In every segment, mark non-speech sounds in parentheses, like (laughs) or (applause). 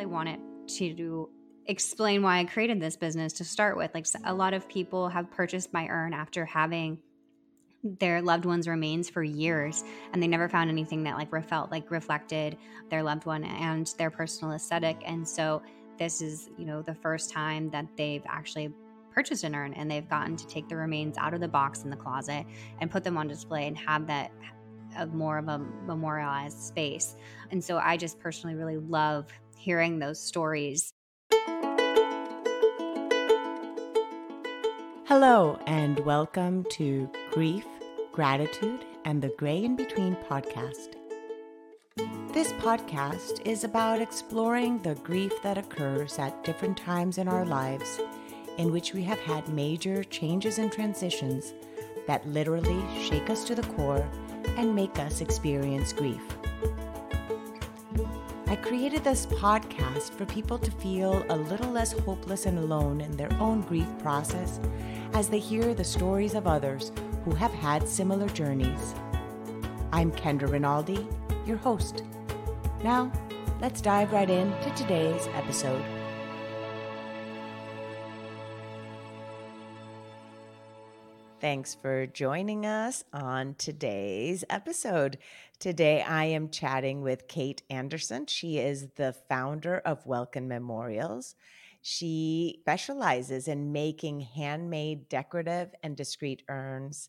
really wanted to explain why I created this business to start with. Like a lot of people have purchased my urn after having their loved one's remains for years and they never found anything that like felt like reflected their loved one and their personal aesthetic and so this is you know the first time that they've actually purchased an urn and they've gotten to take the remains out of the box in the closet and put them on display and have that of more of a memorialized space and so i just personally really love hearing those stories Hello, and welcome to Grief, Gratitude, and the Gray in Between podcast. This podcast is about exploring the grief that occurs at different times in our lives in which we have had major changes and transitions that literally shake us to the core and make us experience grief. I created this podcast for people to feel a little less hopeless and alone in their own grief process as they hear the stories of others who have had similar journeys. I'm Kendra Rinaldi, your host. Now, let's dive right into today's episode. Thanks for joining us on today's episode. Today, I am chatting with Kate Anderson. She is the founder of Welkin Memorials she specializes in making handmade decorative and discreet urns,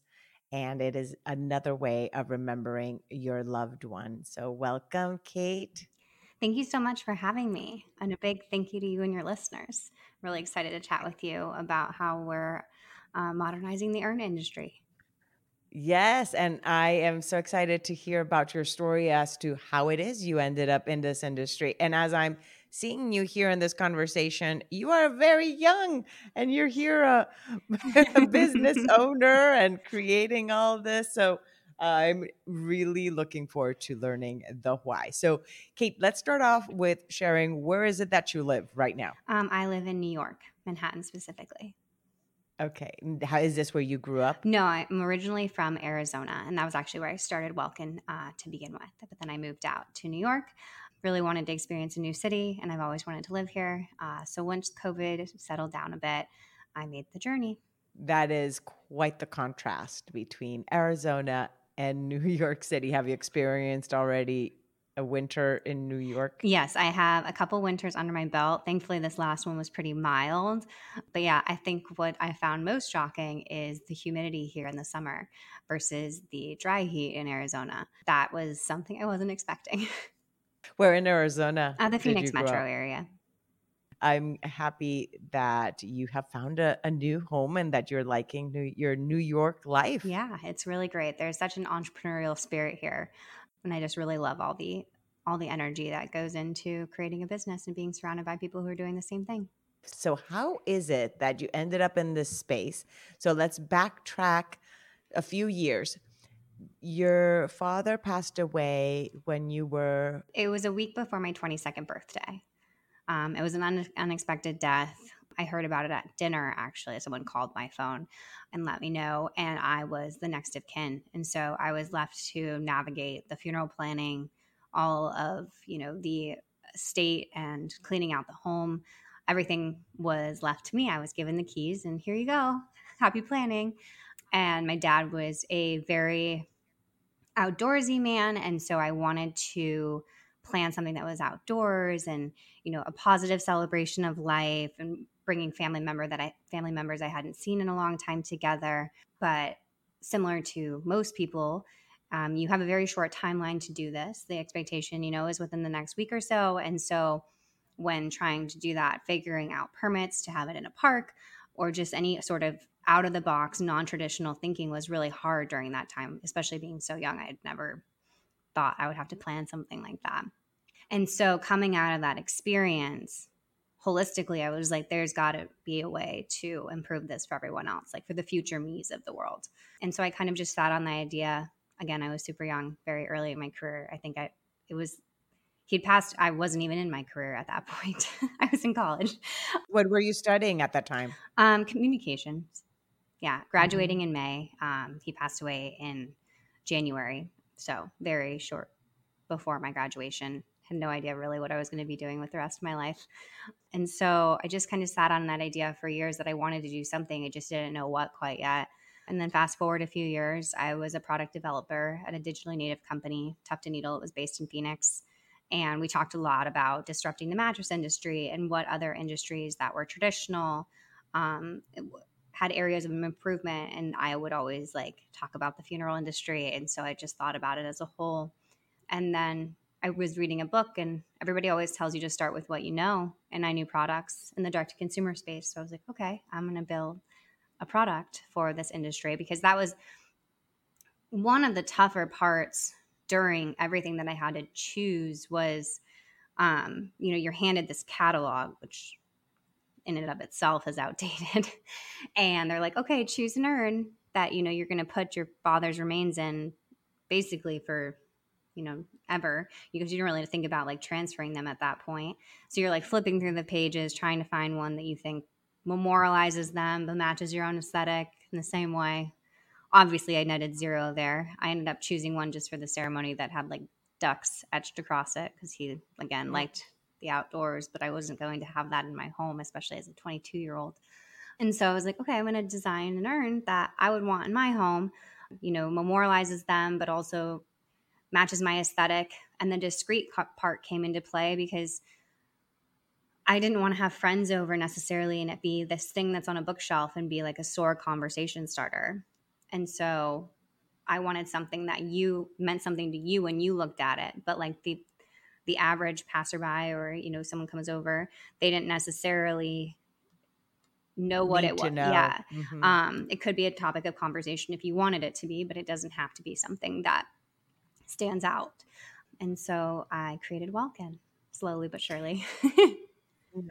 and it is another way of remembering your loved one. So, welcome, Kate. Thank you so much for having me. And a big thank you to you and your listeners. Really excited to chat with you about how we're uh, modernizing the urn industry. Yes, and I am so excited to hear about your story as to how it is you ended up in this industry. And as I'm seeing you here in this conversation, you are very young and you're here a, (laughs) a business (laughs) owner and creating all this. So I'm really looking forward to learning the why. So, Kate, let's start off with sharing where is it that you live right now? Um, I live in New York, Manhattan specifically. Okay. How is this where you grew up? No, I'm originally from Arizona, and that was actually where I started Welkin uh, to begin with. But then I moved out to New York really wanted to experience a new city and I've always wanted to live here. Uh, so once COVID settled down a bit, I made the journey. That is quite the contrast between Arizona and (laughs) New York City. Have you experienced already a winter in New York? Yes, I have a couple winters under my belt. Thankfully, this last one was pretty mild. But yeah, I think what I found most shocking is the humidity here in the summer versus the dry heat in Arizona. That was something I wasn't expecting. (laughs) Where in Arizona? Uh, the Phoenix metro up? area. I'm happy that you have found a, a, new home and that you're liking new, your New York life. Yeah, it's really great. There's such an entrepreneurial spirit here, and I just really love all the all the energy that goes into creating a business and being surrounded by people who are doing the same thing. So, how is it that you ended up in this space? So, let's backtrack a few years your father passed away when you were it was a week before my 22nd birthday um, it was an un- unexpected death i heard about it at dinner actually someone called my phone and let me know and i was the next of kin. And so i was left to navigate the funeral planning all of you know the state and cleaning out the home. Everything was left to me. I was given the keys and here you go. Happy planning. And my dad was a very outdoorsy man and so i wanted to plan something that was outdoors and you know a positive celebration of life and bringing family member that i family members i hadn't seen in a long time together but similar to most people um, you have a very short timeline to do this the expectation you know is within the next week or so and so when trying to do that figuring out permits to have it in a park or just any sort of out of the box, non traditional thinking was really hard during that time, especially being so young. I had never thought I would have to plan something like that. And so, coming out of that experience, holistically, I was like, there's got to be a way to improve this for everyone else, like for the future me's of the world. And so, I kind of just sat on the idea. Again, I was super young, very early in my career. I think I, it was he'd passed i wasn't even in my career at that (laughs) point i was in college what were you studying at that time um, communications yeah, graduating mm-hmm. in May. Um, he passed away in January, so very short before my graduation. Had no idea really what I was going to be doing with the rest of my life. And so I just kind of sat on that idea for years that I wanted to do something. I just didn't know what quite yet. And then fast forward a few years, I was a product developer at a digitally native company, Tuft and Needle. It was based in Phoenix. And we talked a lot about disrupting the mattress industry and what other industries that were traditional um, had areas of improvement. And I would always like talk about the funeral industry. And so I just thought about it as a whole. And then I was reading a book, and everybody always tells you to start with what you know. And I knew products in the direct to consumer space. So I was like, okay, I'm going to build a product for this industry because that was one of the tougher parts during everything that I had to choose was, um, you know, you're handed this catalog, which in and of itself is outdated. (laughs) and they're like, okay, choose an urn that, you know, you're going to put your father's remains in basically for you know ever because you don't really think about like transferring them at that point. So you're like flipping through the pages trying to find one that you think memorializes them but matches your own aesthetic in the same way. Obviously i netted zero there. I ended up choosing one just for the ceremony that had like ducks etched across it because he again mm. liked the outdoors but i wasn't going to have that in my home especially as a 22 year old and so i was like okay i'm going to design an urn that i would want in my home. You know memorializes them but also matches my aesthetic. And the discreet part came into play because I didn't want to have friends over necessarily and it be this thing that's on a bookshelf and be like a sore conversation starter. And so I wanted something that you meant something to you when you looked at it, but like the the average passerby or you know someone comes over, they didn't necessarily know what Need it was. Yeah. Mm-hmm. Um, it could be a topic of conversation if you wanted it to be, but it doesn't have to be something that stands out. And so I created Welkin slowly but surely. (laughs)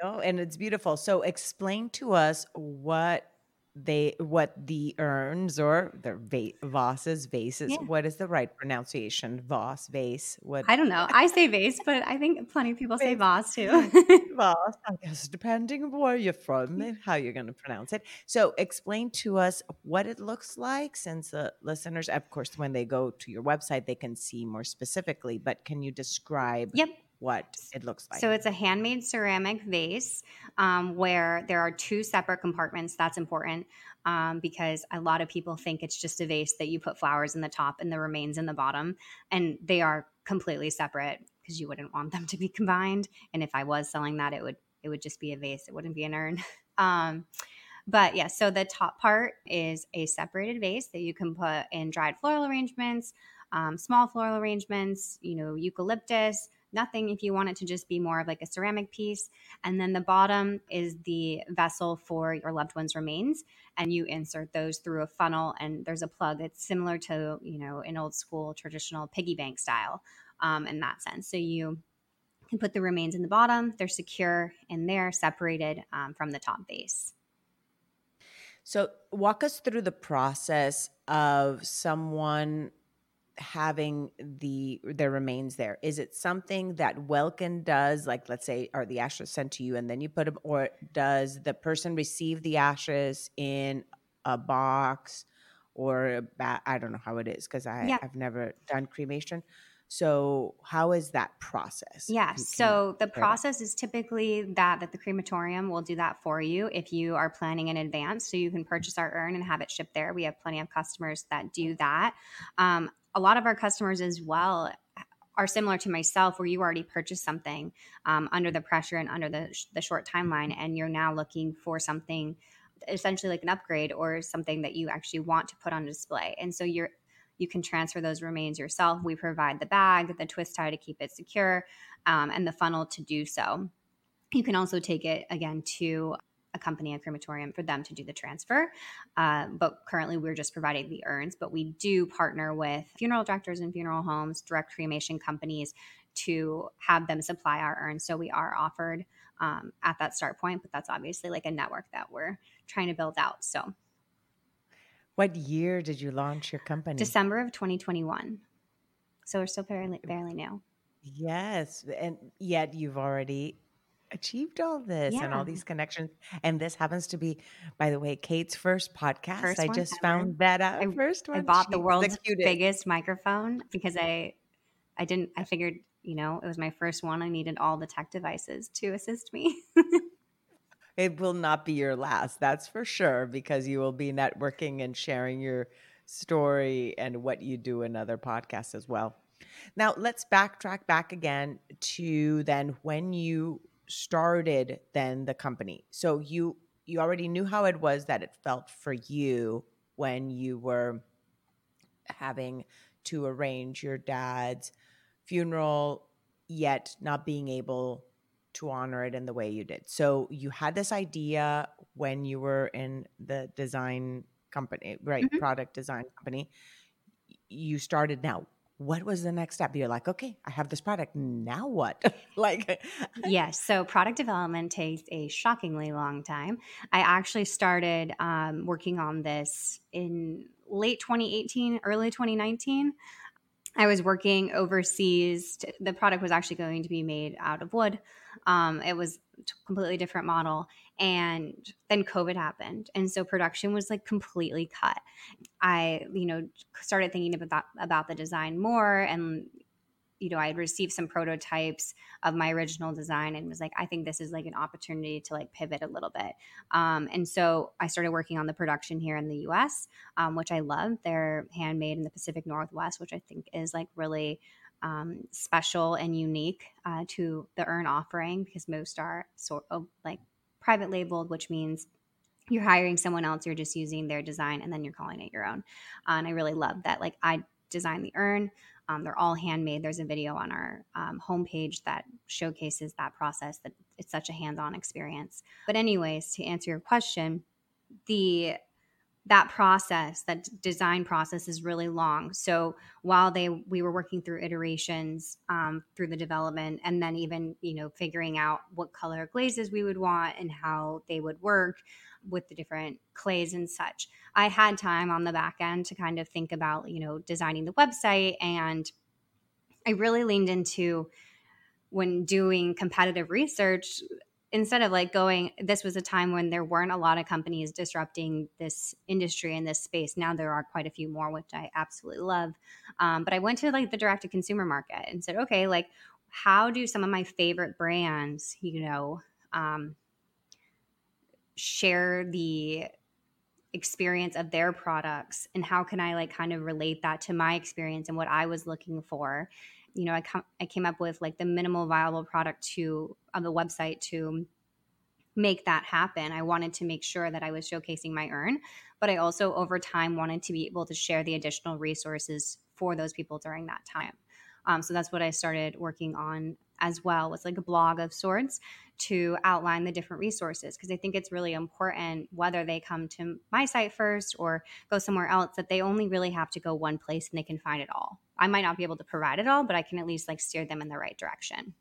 no, and it's beautiful. So explain to us what they what the urns or the va- vases vases yeah. what is the right pronunciation? Vase vase what i don't know. I say vase (laughs) but i think plenty of people vase. say vase. too. (laughs) (laughs) Vase i guess depending on where you're from and how you're going to pronounce it. So explain to us what it looks like since the listeners of course when they go to your website they can see more specifically but can you describe yep what it looks like. So it's a handmade ceramic vase um, where there are two separate compartments. That's important um, because a lot of people think it's just a vase that you put flowers in the top and the remains in the bottom, and they are completely separate because you wouldn't want them to be combined. And if I was selling that, it would it would just be a vase. It wouldn't be an urn. (laughs) um, but yeah, so the top part is a separated vase that you can put in dried floral arrangements, um, small floral arrangements, you know, eucalyptus nothing if you want it to just be more of like a ceramic piece. And then the bottom is the vessel for your loved one's remains. And you insert those through a funnel, and there's a plug. that's similar to, you know, an old school traditional piggy bank style um, in that sense. So you can put the remains in the bottom, they're secure and they're separated um, from the top base. So, walk us through the process of someone having the their remains there? Is it something that Welkin does? Like, let's say, are the ashes sent to you and then you put them, or does the person receive the ashes in a box or a ba- I don't know how it is because I yeah. I've never done cremation. So how is that process? Yeah. So the process that? is typically that that the crematorium will do that for you if you are planning in advance. So you can purchase our urn and have it shipped there. We have plenty of customers that do that. Um, a lot of our customers as well are similar to myself where you already purchased something um, under the pressure and under the, the short timeline and you're now looking for something essentially like an upgrade or something that you actually want to put on display. And so you're you can transfer those remains yourself. We provide the bag the twist tie to keep it secure um, and the funnel to do so. You can also take it again to a company, a crematorium, for them to do the transfer. Uh, but currently, we're just providing the urns. But we do partner with funeral directors and funeral homes, direct cremation companies to have them supply our urns. So we are offered um, at that start point, but that's obviously like a network that we're trying to build out. So, what year did you launch your company? December of 2021. So we're still fairly fairly new. Yes, and yet you've already achieved all this yeah. and all these connections. And this happens to be, by the way, Kate's first podcast. First I just ever. found that out. I, first one. I bought She's the world's the biggest microphone because I, I didn't. I figured you know, it was my first one. I needed all the tech devices to assist me. (laughs) it will not be your last, that's for sure, because you will be networking and sharing your story and what you do in other podcasts as well. Now, let's backtrack back again to then when you started then the company. So you you already knew how it was that it felt for you when you were having to arrange your dad's funeral yet not being able to honor it in the way you did. So you had this idea when you were in the design company, right? Mm-hmm. Product design company. You started now. What was the next step? You're like, okay, I have this product. Now what? (laughs) like, yes. So product development takes a shockingly long time. I actually started um, working on this in late 2018, early 2019. I was working overseas. The product was actually going to be made out of wood. Um, it was a completely different model. And then COVID happened. And so production was like completely cut. I, you know, started thinking about that, about the design more and you know, I had received some prototypes of my original design and was like, I think this is like an opportunity to like pivot a little bit. Um, and so I started working on the production here in the US, um, which I love. They're handmade in the Pacific Northwest, which I think is like really um, special and unique uh, to the urn offering because most are sort of like private labeled, which means you're hiring someone else, you're just using their design and then you're calling it your own. Uh, and I really love that. Like I designed the urn. Um, they're all handmade. There's a video on our um, homepage that showcases that process. That it's such a hands-on experience. But anyways, to answer your question, the that process, that design process, is really long. So while they we were working through iterations um, through the development, and then even you know figuring out what color glazes we would want and how they would work with the different clays and such. I had time on the back end to kind of think about, you know, designing the website. And I really leaned into when doing competitive research, instead of like going, this was a time when there weren't a lot of companies disrupting this industry in this space. Now there are quite a few more, which I absolutely love. Um, but I went to like the direct to consumer market and said, okay, like, how do some of my favorite brands, you know, um, share the experience of their products and how can I like kind of relate that to my experience and what I was looking for. You know, I com- I came up with like the minimal viable product to on the website to make that happen. I wanted to make sure that I was showcasing my urn, but I also over time wanted to be able to share the additional resources for those people during that time. Um, so that's what I started working on as well was like a blog of sorts to outline the different resources because I think it's really important whether they come to my site first or go somewhere else that they only really have to go one place and they can find it all. I might not be able to provide it all, but I can at least like steer them in the right direction.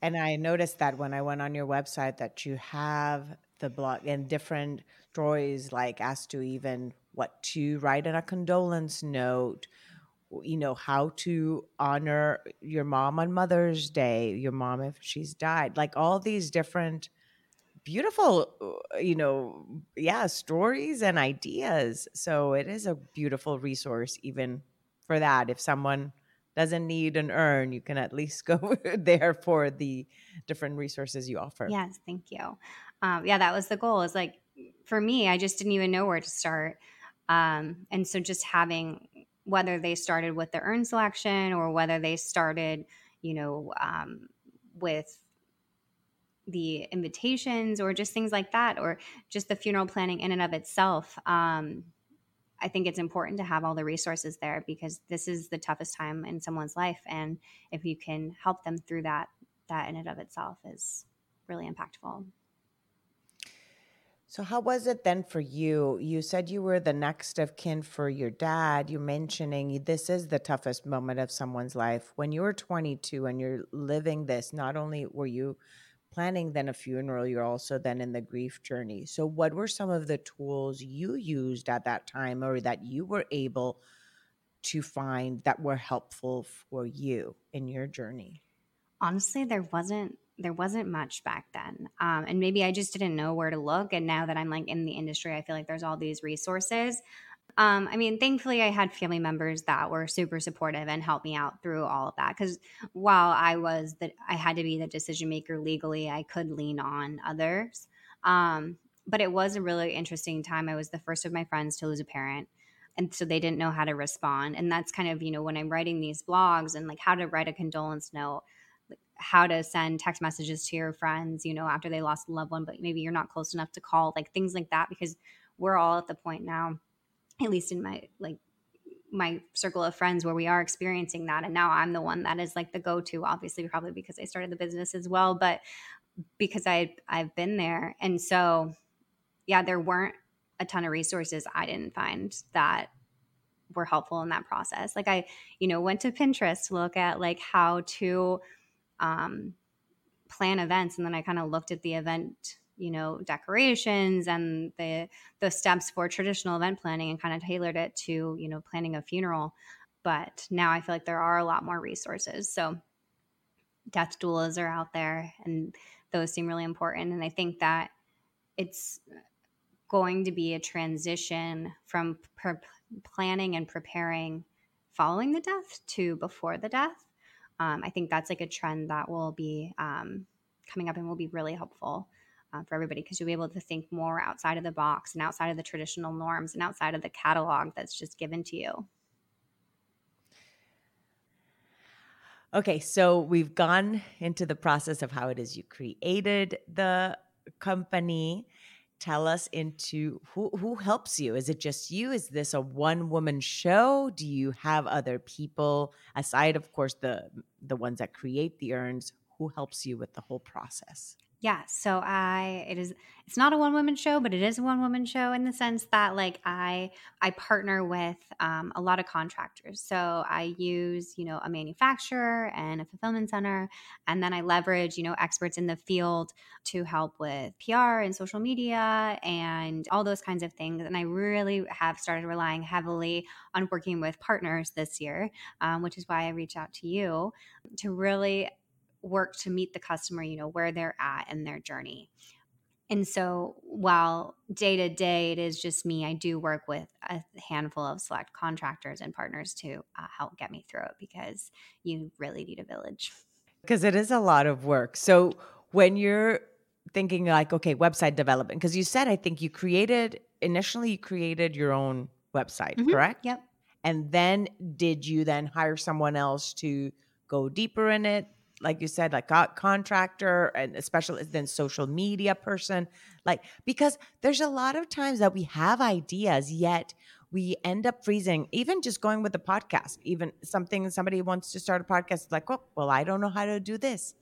And I noticed that when I went on your website that you have the blog and different stories like as to even what to write in a condolence note you know how to honor your mom on mother's day your mom if she's died like all these different beautiful uh, you know yeah stories and ideas. So it is a beautiful resource even for that. If someone doesn't need an urn you can at least (laughs) go there for the different resources you offer. Yes thank you. Um, yeah that was the goal. Is like for me i just didn't even know where to start. Um, and so just having whether they started with the urn selection or whether they started, you know, um, with the invitations or just things like that, or just the funeral planning in and of itself. Um, I think it's important to have all the resources there because this is the toughest time in someone's life, and if you can help them through that, that in and of itself is really impactful. So, how was it then for you? You said you were the next of kin for your dad. You're mentioning this is the toughest moment of someone's life. When you were 22 and you're living this, not only were you planning then a funeral, you're also then in the grief journey. So, what were some of the tools you used at that time or that you were able to find that were helpful for you in your journey? Honestly, there wasn't there wasn't much back then. Um, and maybe I just didn't know where to look. And now that I'm like in the industry, I feel like there's all these resources. Um, I mean, thankfully, I had family members that were super supportive and helped me out through all of that. Because while I was that, I had to be the decision maker legally, I could lean on others. Um, but it was a really interesting time. I was the first of my friends to lose a parent. And so they didn't know how to respond. And that's kind of, you know, when I'm writing these blogs and like how to write a condolence note, how to send text messages to your friends, you know, after they lost a loved one, but maybe you're not close enough to call, like things like that, because we're all at the point now at least in my like my circle of friends where we are experiencing that and now i'm the one that is like the go-to obviously probably because i started the business as well but because i i've been there and so yeah there weren't a ton of resources i didn't find that were helpful in that process. Like i you know went to pinterest to look at like how to um plan events and then i kind of looked at the event you know decorations and the the steps for traditional event planning and kind of tailored it to you know planning a funeral. But now i feel like there are a lot more resources. So death doulas are out there and those seem really important. And i think that it's going to be a transition from per- planning and preparing following the death to before the death um, i think that's like a trend that will be um, coming up and will be really helpful uh, for everybody because you'll be able to think more outside of the box and outside of the traditional norms and outside of the catalog that's just given to you. Okay, so we've gone into the process of how it is you created the company. Tell us into who who helps you. Is it just you? Is this a one woman show? Do you have other people aside, of course, the the ones that create the urns? Who helps you with the whole process? Yeah, so I it is it's not a one woman show, but it is a one woman show in the sense that like I I partner with um, a lot of contractors. So I use you know a manufacturer and a fulfillment center, and then I leverage you know experts in the field to help with PR and social media and all those kinds of things. And I really have started relying heavily on working with partners this year, um, which is why I reach out to you to really work to meet the customer, you know, where they're at in their journey. And so while day to day it is just me, I do work with a handful of select contractors and partners to uh, help get me through it because you really need a village. Because it is a lot of work. So when you're thinking like, okay, website development, because you said, I think you created, initially you created your own website, mm-hmm. correct? Yep. And then did you then hire someone else to go deeper in it? Like you said, like a contractor and especially then social media person. Like, because there's a lot of times that we have ideas, yet we end up freezing, even just going with the podcast, even something somebody wants to start a podcast, like, oh, well, I don't know how to do this.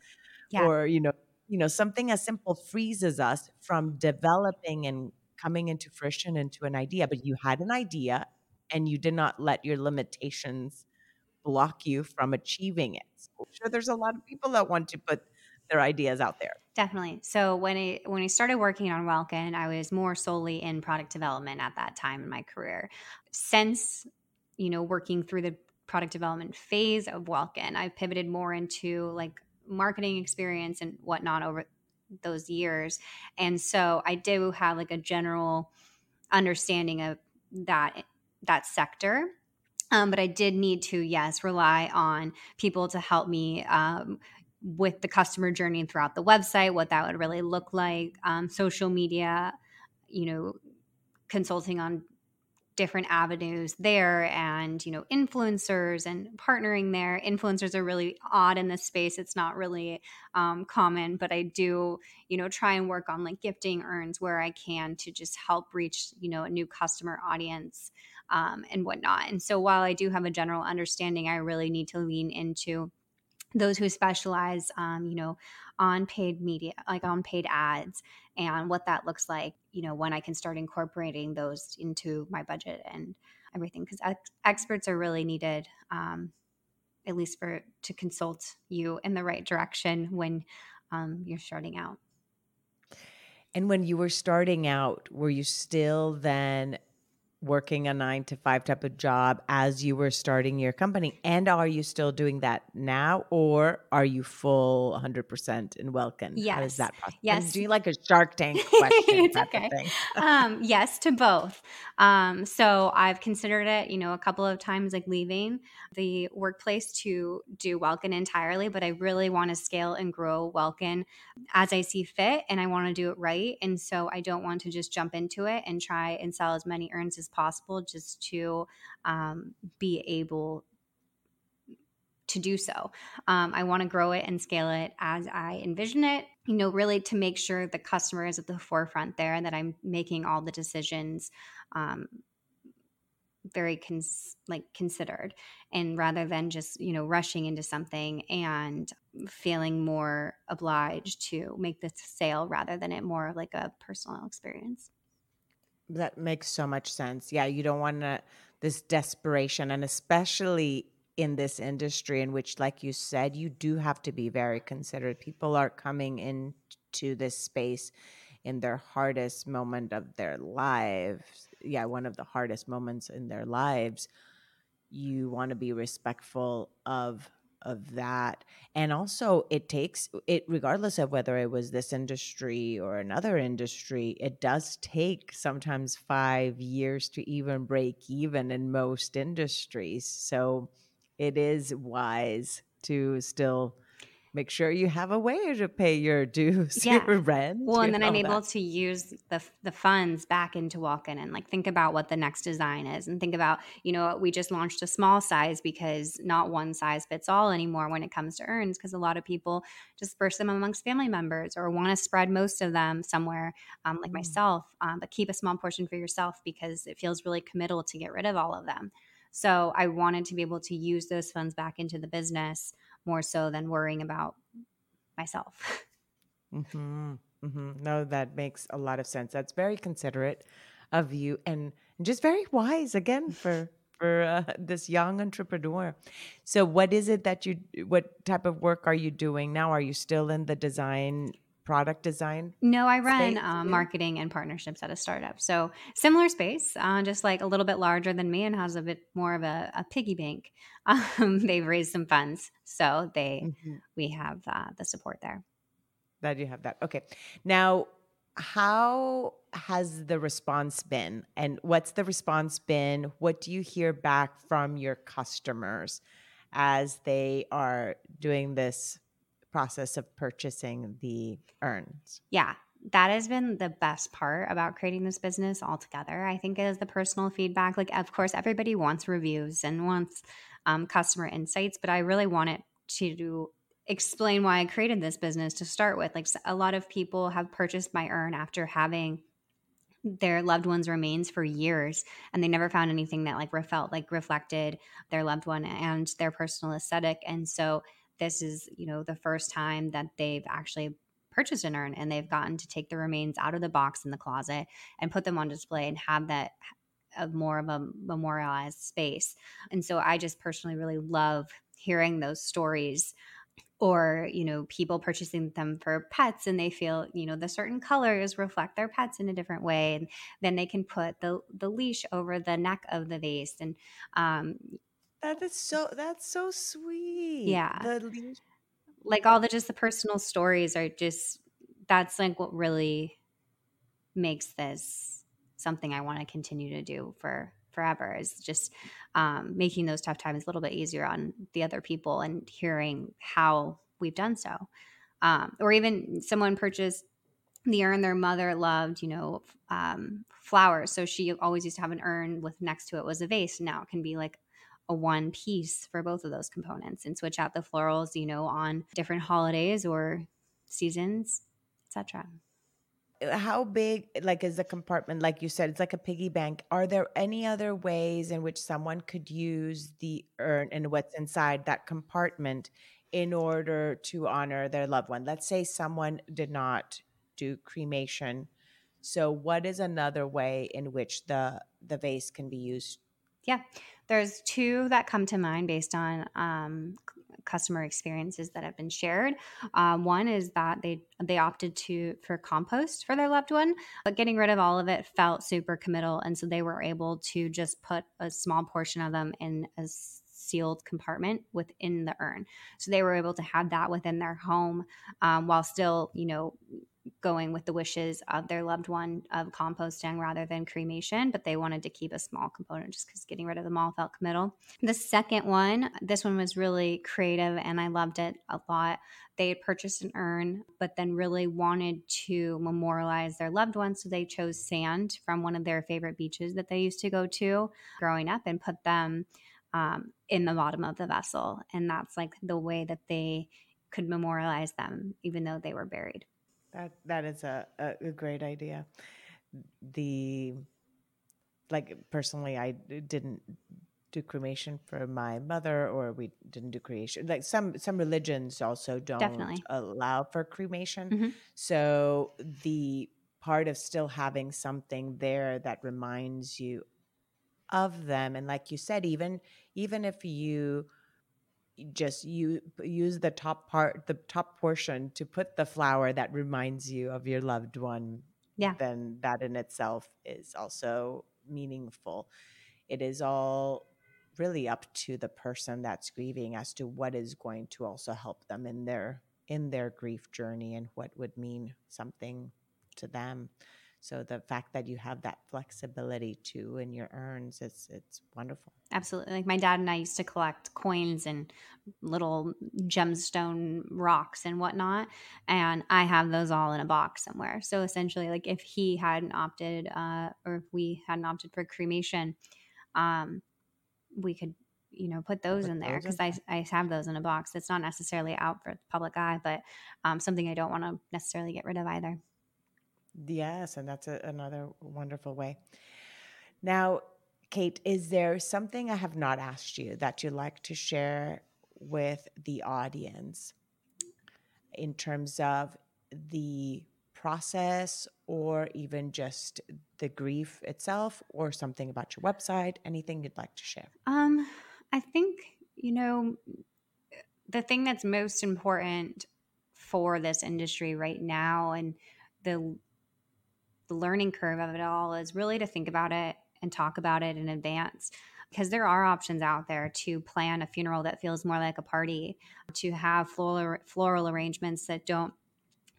Yeah. Or, you know, you know, something as simple freezes us from developing and coming into fruition into an idea. But you had an idea and you did not let your limitations block you from achieving it. So I'm sure there's a lot of people that want to put their ideas out there. Definitely. So when I when I started working on Welkin, I was more solely in product development at that time in my career. Since you know working through the product development phase of Welkin, I've pivoted more into like marketing experience and whatnot over those years. And so I do have like a general understanding of that that sector um, but I did need to, yes, rely on people to help me um, with the customer journey throughout the website, what that would really look like, um, social media, you know, consulting on different avenues there and you know influencers and partnering there influencers are really odd in this space it's not really um, common but i do you know try and work on like gifting urns where i can to just help reach you know a new customer audience um, and whatnot. And so while I do have a general understanding, I really need to lean into those who specialize, um, you know, on paid media, like on paid ads, and what that looks like, you know, when I can start incorporating those into my budget and everything, because ex- experts are really needed, um, at least for to consult you in the right direction when um, you're starting out. And when you were starting out, were you still then working a nine to five type of job as you were starting your company? And are you still doing that now or are you full 100% in Welkin? Yes. How is that process? Yes. I'm doing like a Shark Tank (laughs) question. okay. (laughs) Um, yes to both. Um, so I've considered it, you know, a couple of times like leaving the workplace to do Welkin entirely, but I really want to scale and grow Welkin as I see fit and I want to do it right. And so I don't want to just jump into it and try and sell as many urns as possible just to um, be able to do so. Um, I want to grow it and scale it as I envision it, you know, really to make sure the customer is at the forefront there and that I'm making all the decisions um, very cons- like considered and rather than just you know rushing into something and feeling more obliged to make the sale rather than it more like a personal experience that makes so much sense. Yeah you don't want to this desperation and especially in this industry in which like you said you do have to be very considerate. People are coming into this space in their hardest moment of their lives yeah one of the hardest moments in their lives. You want to be respectful of of that. And also it takes it regardless of whether it was this industry or another industry it does take sometimes 5 years to even break even in most industries. So it is wise to still make sure you have a way to pay your (laughs) dues, Yeah. your rent. well and then i'm able that. to use the the funds back into Welkin and like think about what the next design is and think about you know we just launched a small size because not one size fits all anymore when it comes to urns because a lot of people disperse them amongst family members or want to spread most of them somewhere um, like Mm. myself um, but keep a small portion for yourself because it feels really committal to get rid of all of them so i wanted to be able to use those funds back into the business more so than worrying about myself hmm hmm No, that makes a lot of sense. That's very considerate of you, and just very wise again (laughs) for for uh, this young entrepreneur. So, what is it that you? What type of work are you doing now? Are you still in the design, product design? No, I run uh, marketing and partnerships at a startup. So similar space, uh, just like a little bit larger than me and has a bit more of a, a piggy bank. (laughs) Um, they've raised some funds, so they Mhm. we have uh, the support there. That you have that. Okay. Now, how has the response been? And what's the response been? What do you hear back from your customers as they are doing this process of purchasing the urns? Yeah, that has been the best part about creating this business altogether. I think is the personal feedback. Like, of course, everybody wants reviews and wants um, customer insights, but I really want it to explain why I created this business to start with. Like, a lot of people have purchased my urn after having their loved one's remains for years and they never found anything that like felt like reflected their loved one and their personal aesthetic and so this is you know the first time that they've actually purchased an urn and they've gotten to take the remains out of the box in the closet and put them on display and have that of more of a memorialized space. And so i just personally really love hearing those stories or you know people purchasing them for pets and they feel you know the certain colors reflect their pets in a different way and then they can put the the leash over the neck of the vase. And um That is so that's so sweet. Yeah. The like all the just the personal stories are just that's like what really makes this something I want to continue to do for forever is just um, making those tough times a little bit easier on the other people and hearing how we've done so. Um, or even someone purchased the urn their mother loved, you know, um, flowers. So she always used to have an urn with next to it was a vase. Now it can be like a one piece for both of those components and switch out the florals, you know, on different holidays or seasons, etc. how big like is the compartment like you said it's like a piggy bank. Are there any other ways in which someone could use the urn and what's inside that compartment in order to honor their loved one? Let's say someone did not do cremation. So what is another way in which the the vase can be used Yeah, there's two that come to mind based on um, customer experiences that have been shared. Um, one is that they they opted to for compost for their loved one, but getting rid of all of it felt super committal, and so they were able to just put a small portion of them in a sealed compartment within the urn. So they were able to have that within their home um, while still, you know, going with the wishes of their loved one of composting rather than cremation, but they wanted to keep a small component just because getting rid of them all felt committal. The second one, this one was really creative and I loved it a lot. They had purchased an urn, but then really wanted to memorialize their loved one. So they chose sand from one of their favorite beaches that they used to go to growing up and put them um, in the bottom of the vessel. And that's like the way that they could memorialize them, even though they were buried. That that is a, a, great idea. The like personally, I didn't do cremation for my mother, or we didn't do cremation. Like some some religions also don't Definitely. allow for cremation. Mm-hmm. So the part of still having something there that reminds you of them, and like you said, even even if you just you use the top part the top portion to put the flower that reminds you of your loved one yeah. then that in itself is also meaningful. It is all really up to the person that's grieving as to what is going to also help them in their in their grief journey and what would mean something to them so the fact that you have that flexibility too in your urns, it's it's wonderful. Absolutely. Like my dad and I used to collect coins and little gemstone rocks and whatnot. And I have those all in a box somewhere. So essentially, like if he hadn't opted, uh, or if we hadn't opted for cremation, um, we could you know put those put in there because I, I have those in a box it's not necessarily out for the public eye but um, something i don't want to necessarily get rid of either Yes, and that's a, another wonderful way. Now, Kate, is there something I have not asked you that you'd like to share with the audience in terms of the process or even just the grief itself or something about your website anything you'd like to share um i think you know the thing that's most important for this industry right now and the the learning curve of it all is really to think about it and talk about it in advance because there are options out there to plan a funeral that feels more like a party, to have floral, floral arrangements that don't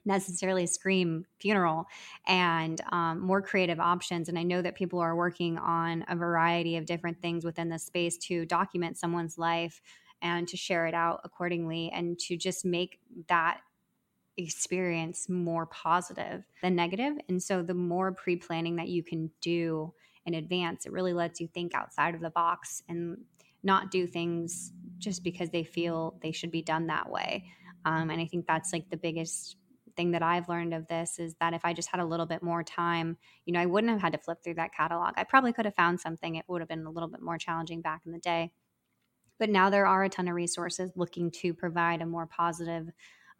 necessarily scream funeral and um, more creative options. And I know that people are working on a variety of different things within the space to document someone's life and to share it out accordingly and to just make that experience more positive than negative. And so the more pre planning that you can do in advance, it really lets you think outside of the box and not do things just because they feel they should be done that way. Um, and I think that's like the biggest thing that I've learned of this is that if I just had a little bit more time, you know, I wouldn't have had to flip through that catalog. I probably could have found something. It would have been a little bit more challenging back in the day. But now there are a ton of resources looking to provide a more positive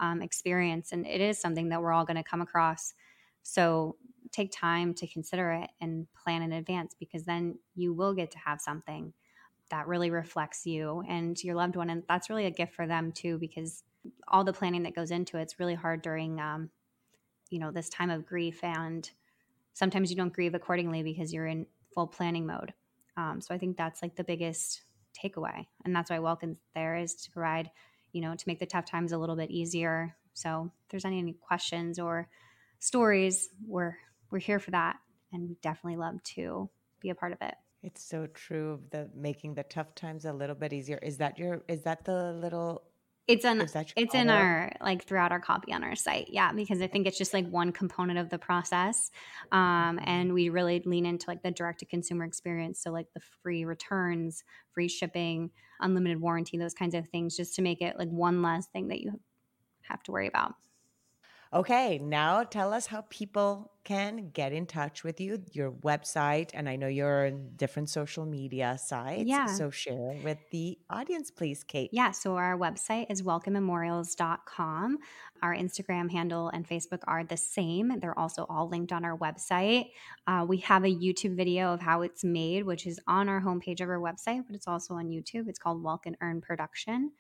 um, experience. And it is something that we're all going to come across. So take time to consider it and plan in advance because then you will get to have something that really reflects you and your loved one. And that's really a gift for them too, because all the planning that goes into it, it's really hard during, um, you know, this time of grief. And sometimes you don't grieve accordingly because you're in full planning mode. Um, so I think that's like the biggest takeaway. And that's why Welkin's there is to provide you know, to make the tough times a little bit easier. So if there's any, questions or stories, we're we're here for that and we definitely love to be a part of it. It's so true the making the tough times a little bit easier. Is that your is that the little it's in it's in our like throughout our copy on our site, yeah, because I think it's just like one component of the process, um, and we really lean into like the direct to consumer experience. So like the free returns, free shipping, unlimited warranty, those kinds of things, just to make it like one less thing that you have to worry about. Okay, now tell us how people can get in touch with you, your website, and I know you're in different social media sites. Yeah. So share with the audience, please, Kate. Yeah. So our website is welkinmemorials.com. Our Instagram handle and Facebook are the same. They're also all linked on our website. Uh, we have a YouTube video of how it's made, which is on our homepage of our website, but it's also on YouTube. It's called and Urn Production.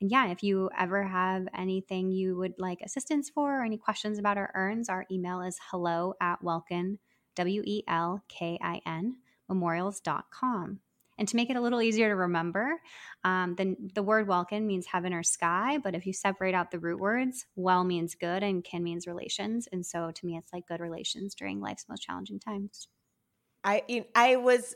And yeah, if you ever have anything you would like assistance for or any questions about our urns, our email is hello at welkin, W E L K I N, memorials.com. And to make it a little easier to remember, um, the, the word welkin means heaven or sky, but if you separate out the root words, well means good and kin means relations. And so to me, it's like good relations during life's most challenging times. I I was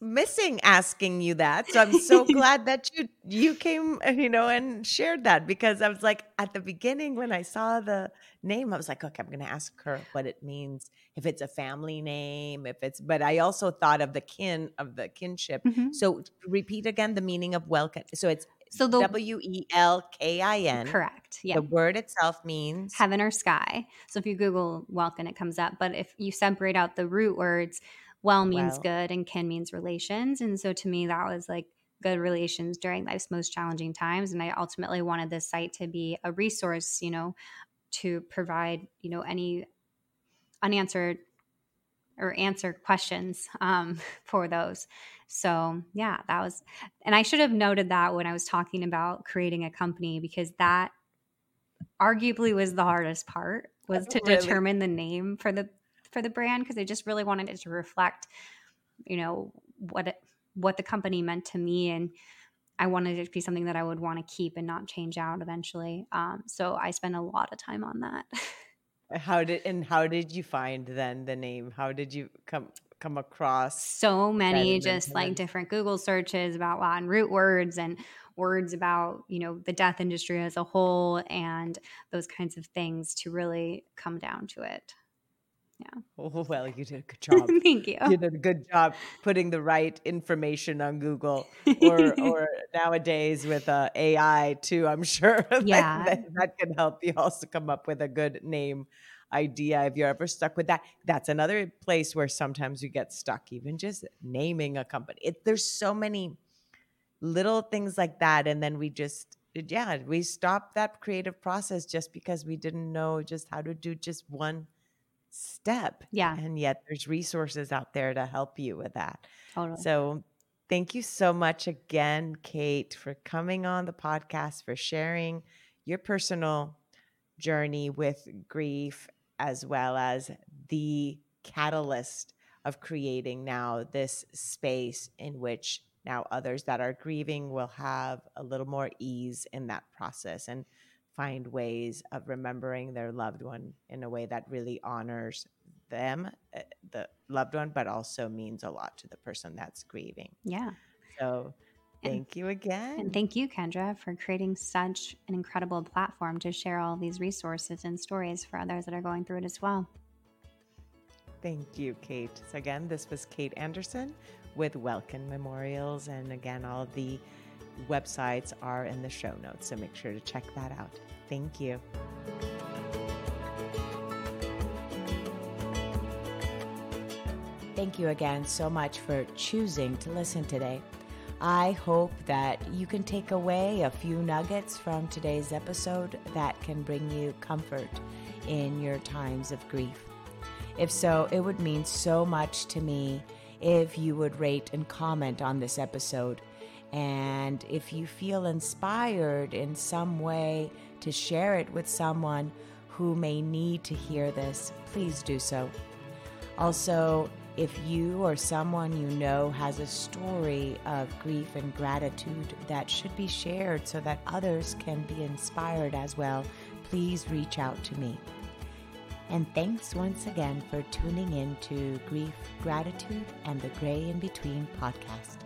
missing asking you that. So I'm so (laughs) glad that you you came, uh, you know, and shared that because I was like at the beginning when I saw the name, I was like, okay, I'm going to ask her what it means, if it's a family name, if it's. But I also thought of the kin of the kinship. Mm-hmm. So repeat again the meaning of welkin. So it's so the W E L K I N. Correct. Yeah. The word itself means heaven or sky. So if you Google welkin, it comes up. But if you separate out the root words well means well. good and kin means relations. And so to me, that was like good relations during life's most challenging times. And I ultimately wanted this site to be a resource, you know, to provide, you know, any unanswered or answer questions um, (laughs) for those. So, yeah, that was, and I should have noted that when I was talking about creating a company because that arguably was the hardest part was to really? determine the name for the for the brand because I just really wanted it to reflect, you know, what it, what the company meant to me and I wanted it to be something that I would want to keep and not change out eventually. Um, so I spent a lot of time on that. how did and how did you find then the name? How did you come come across so many just like different Google searches about Latin root words and words about you know the death industry as a whole and those kinds of things to really come down to it. Yeah. (laughs) Oh, well, you did a good (laughs) job. Thank you. You did a good job putting the right information on Google or, or (laughs) nowadays with uh, AI too. I'm sure yeah. that, that can help you also come up with a good name idea if you're ever stuck with that. That's another place where sometimes you get stuck, even just naming a company. It, there's so many little things like that. And then we just, yeah, we stopped that creative process just because we didn't know just how to do just one step. Yeah. And yet there's resources out there to help you with that. Totally. So thank you so much again, Kate, for coming on the podcast, for sharing your personal journey with grief, as well as the catalyst of creating now this space in which now others that are grieving will have a little more ease in that process. And find ways of remembering their loved one in a way that really honors them, eh, the loved one, but also means a lot to the person that's grieving. Yeah. So thank and, you again. And thank you, Kendra, for creating such an incredible platform to share all these resources and stories for others that are going through it as well. Thank you, Kate. So, again, this was Kate Anderson with Welkin Memorials. And again, all the websites are in the show notes. So, make sure to check that out. Thank you. Thank you again so much for choosing to listen today. I hope that you can take away a few nuggets from today's episode that can bring you comfort in your times of grief. If so, it would mean so much to me if you would rate and comment on this episode. And if you feel inspired in some way to share it with someone who may need to hear this, please do so. Also, if you or someone you know has a story of grief and gratitude that should be shared so that others can be inspired as well, please reach out to me. And thanks once again for tuning in to Grief, Gratitude, and the Gray in Between podcast.